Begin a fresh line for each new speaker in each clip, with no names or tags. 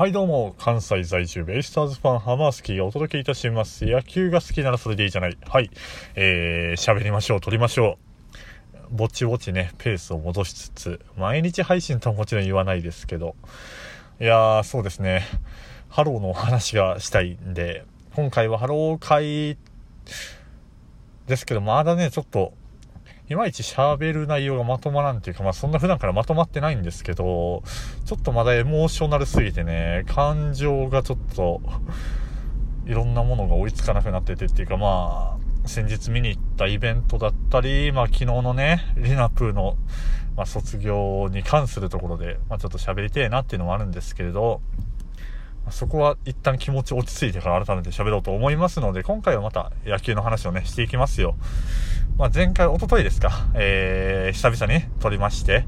はいどうも、関西在住ベイスターズファンハマースキーがお届けいたします。野球が好きならそれでいいじゃない。はい。えー、喋りましょう、録りましょう。ぼちぼちね、ペースを戻しつつ、毎日配信とはもちろん言わないですけど、いやー、そうですね。ハローのお話がしたいんで、今回はハロー回ですけど、まだね、ちょっと、いまいち喋る内容がまとまらんっていうか、まあそんな普段からまとまってないんですけど、ちょっとまだエモーショナルすぎてね、感情がちょっと、いろんなものが追いつかなくなっててっていうか、まあ、先日見に行ったイベントだったり、まあ昨日のね、リナプーの、まあ、卒業に関するところで、まあちょっと喋りてえなっていうのもあるんですけれど、そこは一旦気持ち落ち着いてから改めて喋ろうと思いますので、今回はまた野球の話をね、していきますよ。まあ、前回、おとといですか、えー、久々に撮りまして、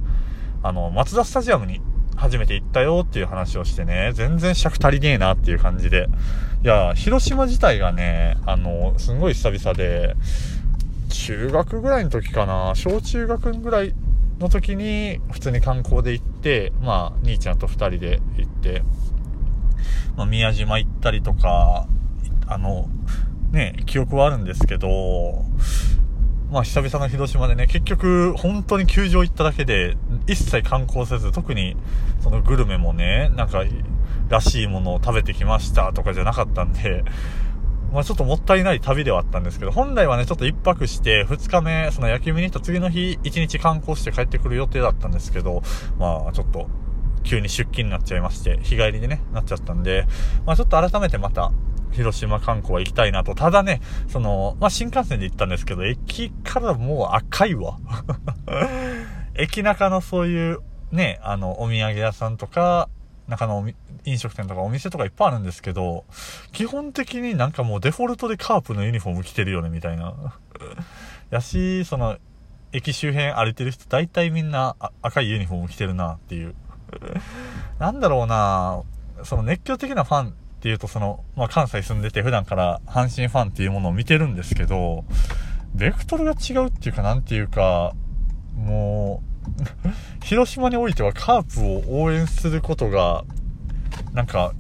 あの、松田スタジアムに初めて行ったよっていう話をしてね、全然尺足りねえなっていう感じで。いや、広島自体がね、あの、すんごい久々で、中学ぐらいの時かな、小中学ぐらいの時に普通に観光で行って、まあ、兄ちゃんと2人で行って、まあ、宮島行ったりとか、あの、ね、記憶はあるんですけど、まあ久々の広島でね、結局本当に球場行っただけで一切観光せず、特にそのグルメもね、なんからしいものを食べてきましたとかじゃなかったんで、まあちょっともったいない旅ではあったんですけど、本来はね、ちょっと一泊して2日目、その野球見に行った次の日1日観光して帰ってくる予定だったんですけど、まあちょっと急に出勤になっちゃいまして、日帰りでね、なっちゃったんで、まあちょっと改めてまた、広島観光は行きたいなと。ただね、その、まあ新幹線で行ったんですけど、駅からもう赤いわ。駅中のそういう、ね、あの、お土産屋さんとか、中の飲食店とかお店とかいっぱいあるんですけど、基本的になんかもうデフォルトでカープのユニフォーム着てるよね、みたいな。やし、その、駅周辺歩いてる人大体みんな赤いユニフォーム着てるなっていう。なんだろうなその熱狂的なファンっていうとその、まあ、関西住んでて普段から阪神ファンっていうものを見てるんですけど、ベクトルが違うっていうかなんていうか、もう 広島においてはカープを応援することが、なんか、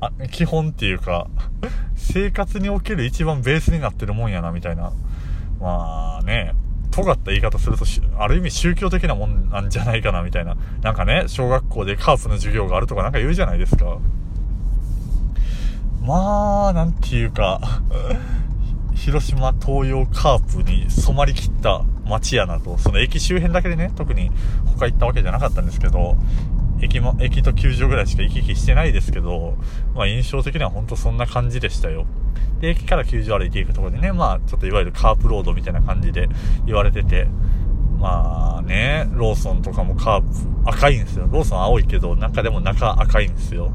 あ基本っていうか、生活における一番ベースになってるもんやな、みたいな。まあね、尖った言い方すると、ある意味宗教的なもんなんじゃないかな、みたいな。なんかね、小学校でカープの授業があるとかなんか言うじゃないですか。まあ、なんていうか 広島東洋カープに染まりきった街やなと、その駅周辺だけでね、特に他行ったわけじゃなかったんですけど、駅も、駅と球場ぐらいしか行き来してないですけど、まあ印象的には本当そんな感じでしたよ。で、駅から球場歩いていくところでね、まあちょっといわゆるカープロードみたいな感じで言われてて、まあね、ローソンとかもカープ赤いんですよ。ローソン青いけど、中でも中赤いんですよ。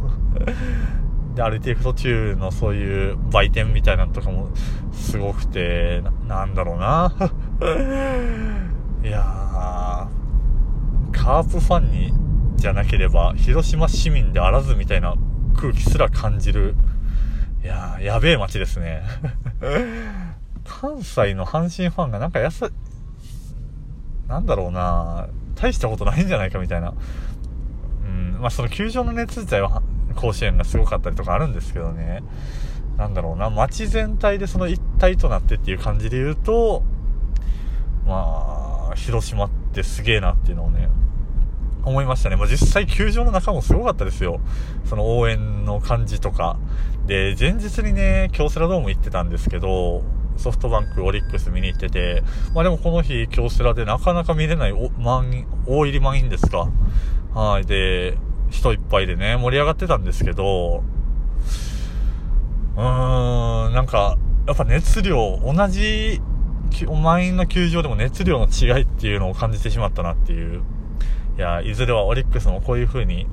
で、歩いていく途中のそういう売店みたいなのとかもすごくて、ななんだろうな。いやー、カープファンにじゃなければ、広島市民であらずみたいな空気すら感じる、いやー、やべえ街ですね。関西の阪神ファンがなんかやさ、なんだろうな大したことないんじゃないかみたいな。うん、まあその球場の熱自体は甲子園がすごかったりとかあるんですけどね。なんだろうな、街全体でその一体となってっていう感じで言うと、まあ、広島ってすげえなっていうのをね、思いましたね。まあ、実際球場の中もすごかったですよ。その応援の感じとか。で、前日にね、京セラドーム行ってたんですけど、ソフトバンク、オリックス見に行ってて、まあでもこの日、京セラでなかなか見れないお満員、大入り満員ですか。はい。で、人いっぱいでね、盛り上がってたんですけど、うーん、なんか、やっぱ熱量、同じ満員の球場でも熱量の違いっていうのを感じてしまったなっていう。いや、いずれはオリックスもこういう風に、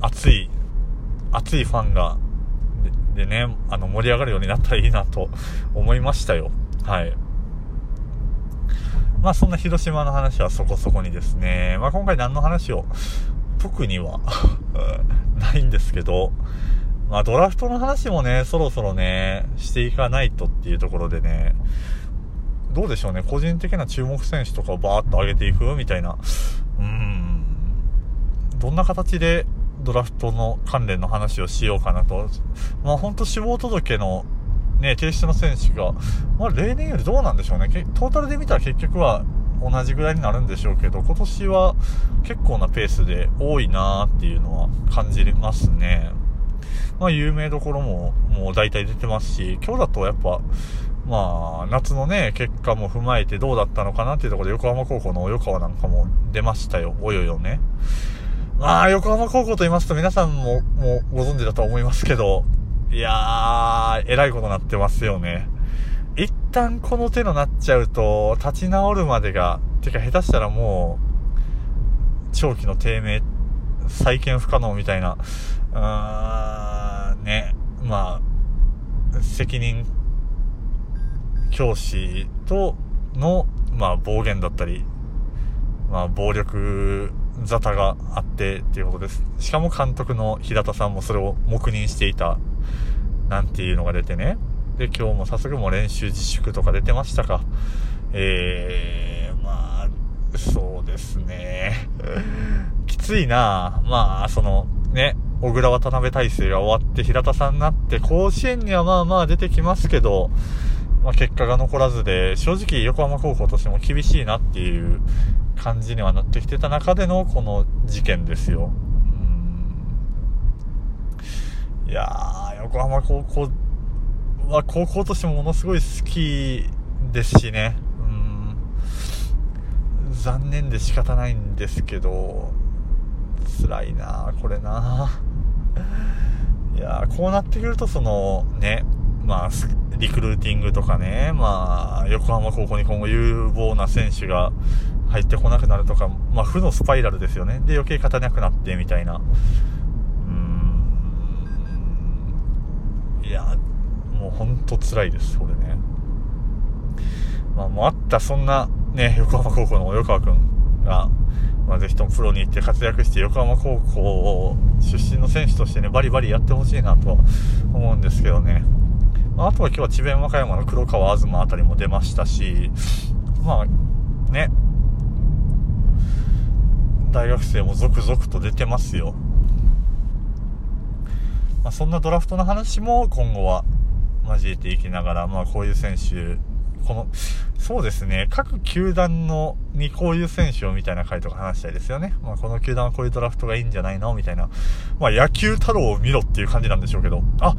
熱い、熱いファンが、でね、あの、盛り上がるようになったらいいなと 思いましたよ。はい。まあそんな広島の話はそこそこにですね、まあ今回何の話を特には ないんですけど、まあドラフトの話もね、そろそろね、していかないとっていうところでね、どうでしょうね、個人的な注目選手とかをバーッと上げていくみたいな、うん、どんな形でドラフトの関連の話をしようかなと。まあ本当死亡届のね、提出の選手が、まあ例年よりどうなんでしょうね。トータルで見たら結局は同じぐらいになるんでしょうけど、今年は結構なペースで多いなっていうのは感じますね。まあ有名どころももう大体出てますし、今日だとやっぱ、まあ、夏のね、結果も踏まえてどうだったのかなっていうところで横浜高校の及川なんかも出ましたよ。およよね。まあ、横浜高校と言いますと皆さんも、もうご存知だと思いますけど、いやー、えらいことなってますよね。一旦この手のなっちゃうと、立ち直るまでが、てか下手したらもう、長期の低迷、再建不可能みたいな、うーん、ね、まあ、責任教師との、まあ、暴言だったり、まあ、暴力沙汰があってっていうことです。しかも監督の平田さんもそれを黙認していた、なんていうのが出てね。で、今日も早速も練習自粛とか出てましたか。えー、まあ、そうですね。きついなまあ、その、ね、小倉渡辺体制が終わって平田さんになって、甲子園にはまあまあ出てきますけど、まあ、結果が残らずで、正直横浜高校としても厳しいなっていう感じにはなってきてた中でのこの事件ですよ。いやー、横浜高校は高校としてもものすごい好きですしね。うん残念で仕方ないんですけど、辛いなこれないやこうなってくるとそのね、まあ、リクルーティングとかね、まあ、横浜高校に今後有望な選手が入ってこなくなるとか、まあ、負のスパイラルですよね。で、余計勝たなくなってみたいな。いや、もうほんと辛いです、これね。まあ、もうあったそんな、ね、横浜高校の及川くんが、まあ、ぜひともプロに行って活躍して横浜高校出身の選手としてね、バリバリやってほしいなとは思うんですけどね。あ、とは今日は智弁和歌山の黒川東あたりも出ましたし、まあ、ね、大学生も続々と出てますよ。まあ、そんなドラフトの話も今後は交えていきながら、まあ、こういう選手、この、そうですね、各球団のにこういう選手をみたいな回とか話したいですよね。まあ、この球団はこういうドラフトがいいんじゃないの？みたいな。まあ、野球太郎を見ろっていう感じなんでしょうけど。あ、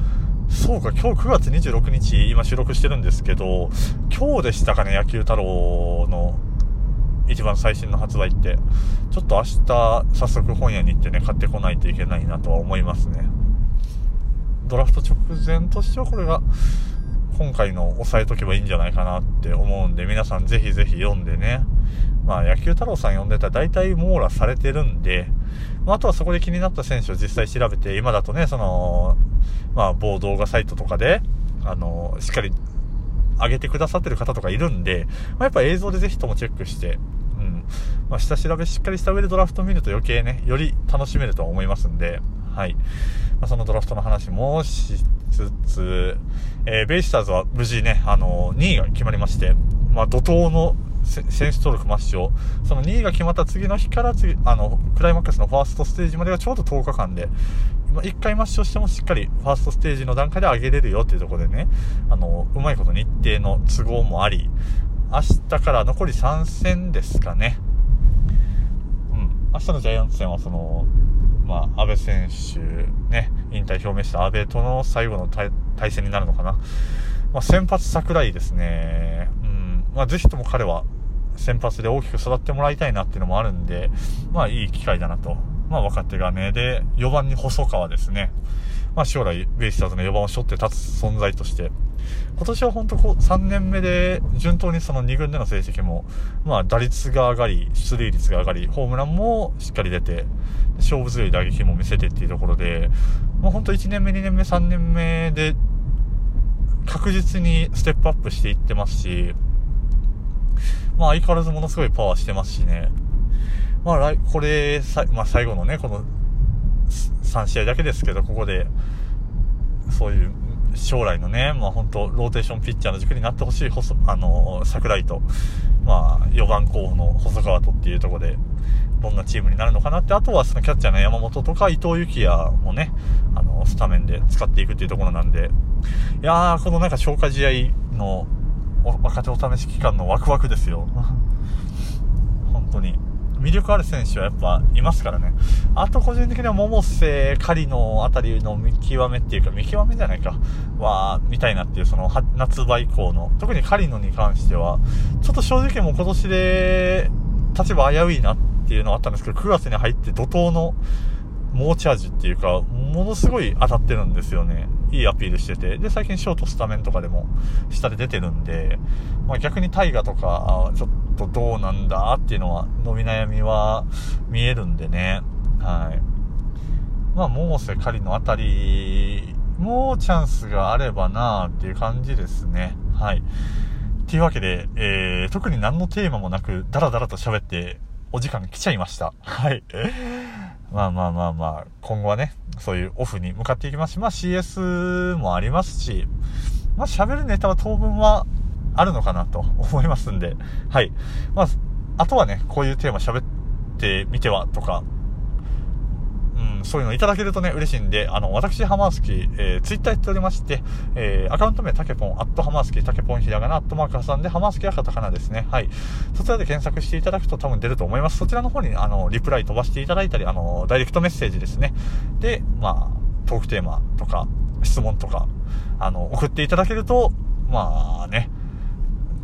そうか、今日9月26日、今収録してるんですけど、今日でしたかね、野球太郎の一番最新の発売って。ちょっと明日、早速本屋に行ってね、買ってこないといけないなとは思いますね。ドラフト直前としてはこれが、今回の押さえとけばいいんじゃないかなって思うんで、皆さんぜひぜひ読んでね。まあ野球太郎さん読んでたら大体網羅されてるんで、まあ、とはそこで気になった選手を実際調べて、今だとね、その、まあ某動画サイトとかで、あの、しっかり上げてくださってる方とかいるんで、まあ、やっぱ映像でぜひともチェックして、うん。まあ、下調べしっかりした上でドラフト見ると余計ね、より楽しめると思いますんで、はい。まあ、そのドラフトの話もしつつ、えー、ベイスターズは無事ね、あの、2位が決まりまして、まあ、怒涛の選手登録抹消。その2位が決まった次の日から次、あの、クライマックスのファーストステージまでがちょうど10日間で、1回抹消してもしっかりファーストステージの段階で上げれるよっていうところでね、あの、うまいこと日程の都合もあり、明日から残り3戦ですかね。うん。明日のジャイアンツ戦はその、まあ、安倍選手、ね、引退表明した安倍との最後の対戦になるのかな。まあ、先発桜井ですね。うん。まあ、ぜひとも彼は先発で大きく育ってもらいたいなっていうのもあるんで、まあ、いい機会だなと。まあ、若手がね、で、4番に細川ですね。まあ、将来、ベイスターズの4番を背負って立つ存在として、今年は本当こう、3年目で、順当にその2軍での成績も、まあ、打率が上がり、出塁率が上がり、ホームランもしっかり出て、勝負強い打撃も見せてっていうところで、もう本当1年目、2年目、3年目で、確実にステップアップしていってますし、まあ相変わらずものすごいパワーしてますしね。まあ、これ、さまあ、最後のね、この3試合だけですけど、ここで、そういう将来のね、まあ本当ローテーションピッチャーの軸になってほしい、あの、桜井と、まあ4番候補の細川とっていうところで、どんなチームになるのかなって、あとはそのキャッチャーの山本とか伊藤幸也もね、あの、スタメンで使っていくっていうところなんで、いやー、このなんか消化試合の若手お試し期間のワクワクですよ。本当に。魅力ある選手はやっぱいますからね。あと個人的には百瀬、狩野あたりの見極めっていうか、見極めじゃないか、は、見たいなっていう、その、夏場以降の、特に狩野に関しては、ちょっと正直もう今年で、立場危ういなっていうのはあったんですけど、9月に入って怒涛の猛チャージっていうか、ものすごい当たってるんですよね。いいアピールしてて。で、最近ショートスタメンとかでも下で出てるんで、まあ逆に大河とか、ちょっとどうなんだっていうのは、伸び悩みは見えるんでね。はい。まあ、モーセ仮のあたりもチャンスがあればなあっていう感じですね。はい。っていうわけで、えー、特に何のテーマもなく、ダラダラと喋って、お時間来ちゃいました。はい。まあまあまあまあ、今後はね、そういうオフに向かっていきますし、まあ CS もありますし、まあ喋るネタは当分はあるのかなと思いますんで、はい。まあ、あとはね、こういうテーマ喋ってみてはとか、そういうのいただけるとね、嬉しいんで、あの、私、ハマースキー、えー、ツイッターやっておりまして、えー、アカウント名、タケポン、アットハマースキー、タケポンひらがな、アットマーク挟んで、ハマースキーはカタカナですね。はい。そちらで検索していただくと多分出ると思います。そちらの方に、あの、リプライ飛ばしていただいたり、あの、ダイレクトメッセージですね。で、まあ、トークテーマとか、質問とか、あの、送っていただけると、まあね、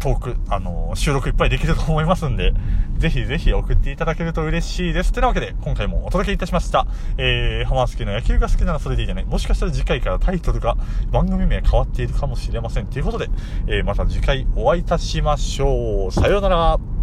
トーク、あの収録いっぱいできると思いますんで、ぜひぜひ送っていただけると嬉しいです。てなわけで、今回もお届けいたしました。えー、ハマースキーの野球が好きならそれでいいじゃない。もしかしたら次回からタイトルが番組名変わっているかもしれません。ということで、えー、また次回お会いいたしましょう。さようなら。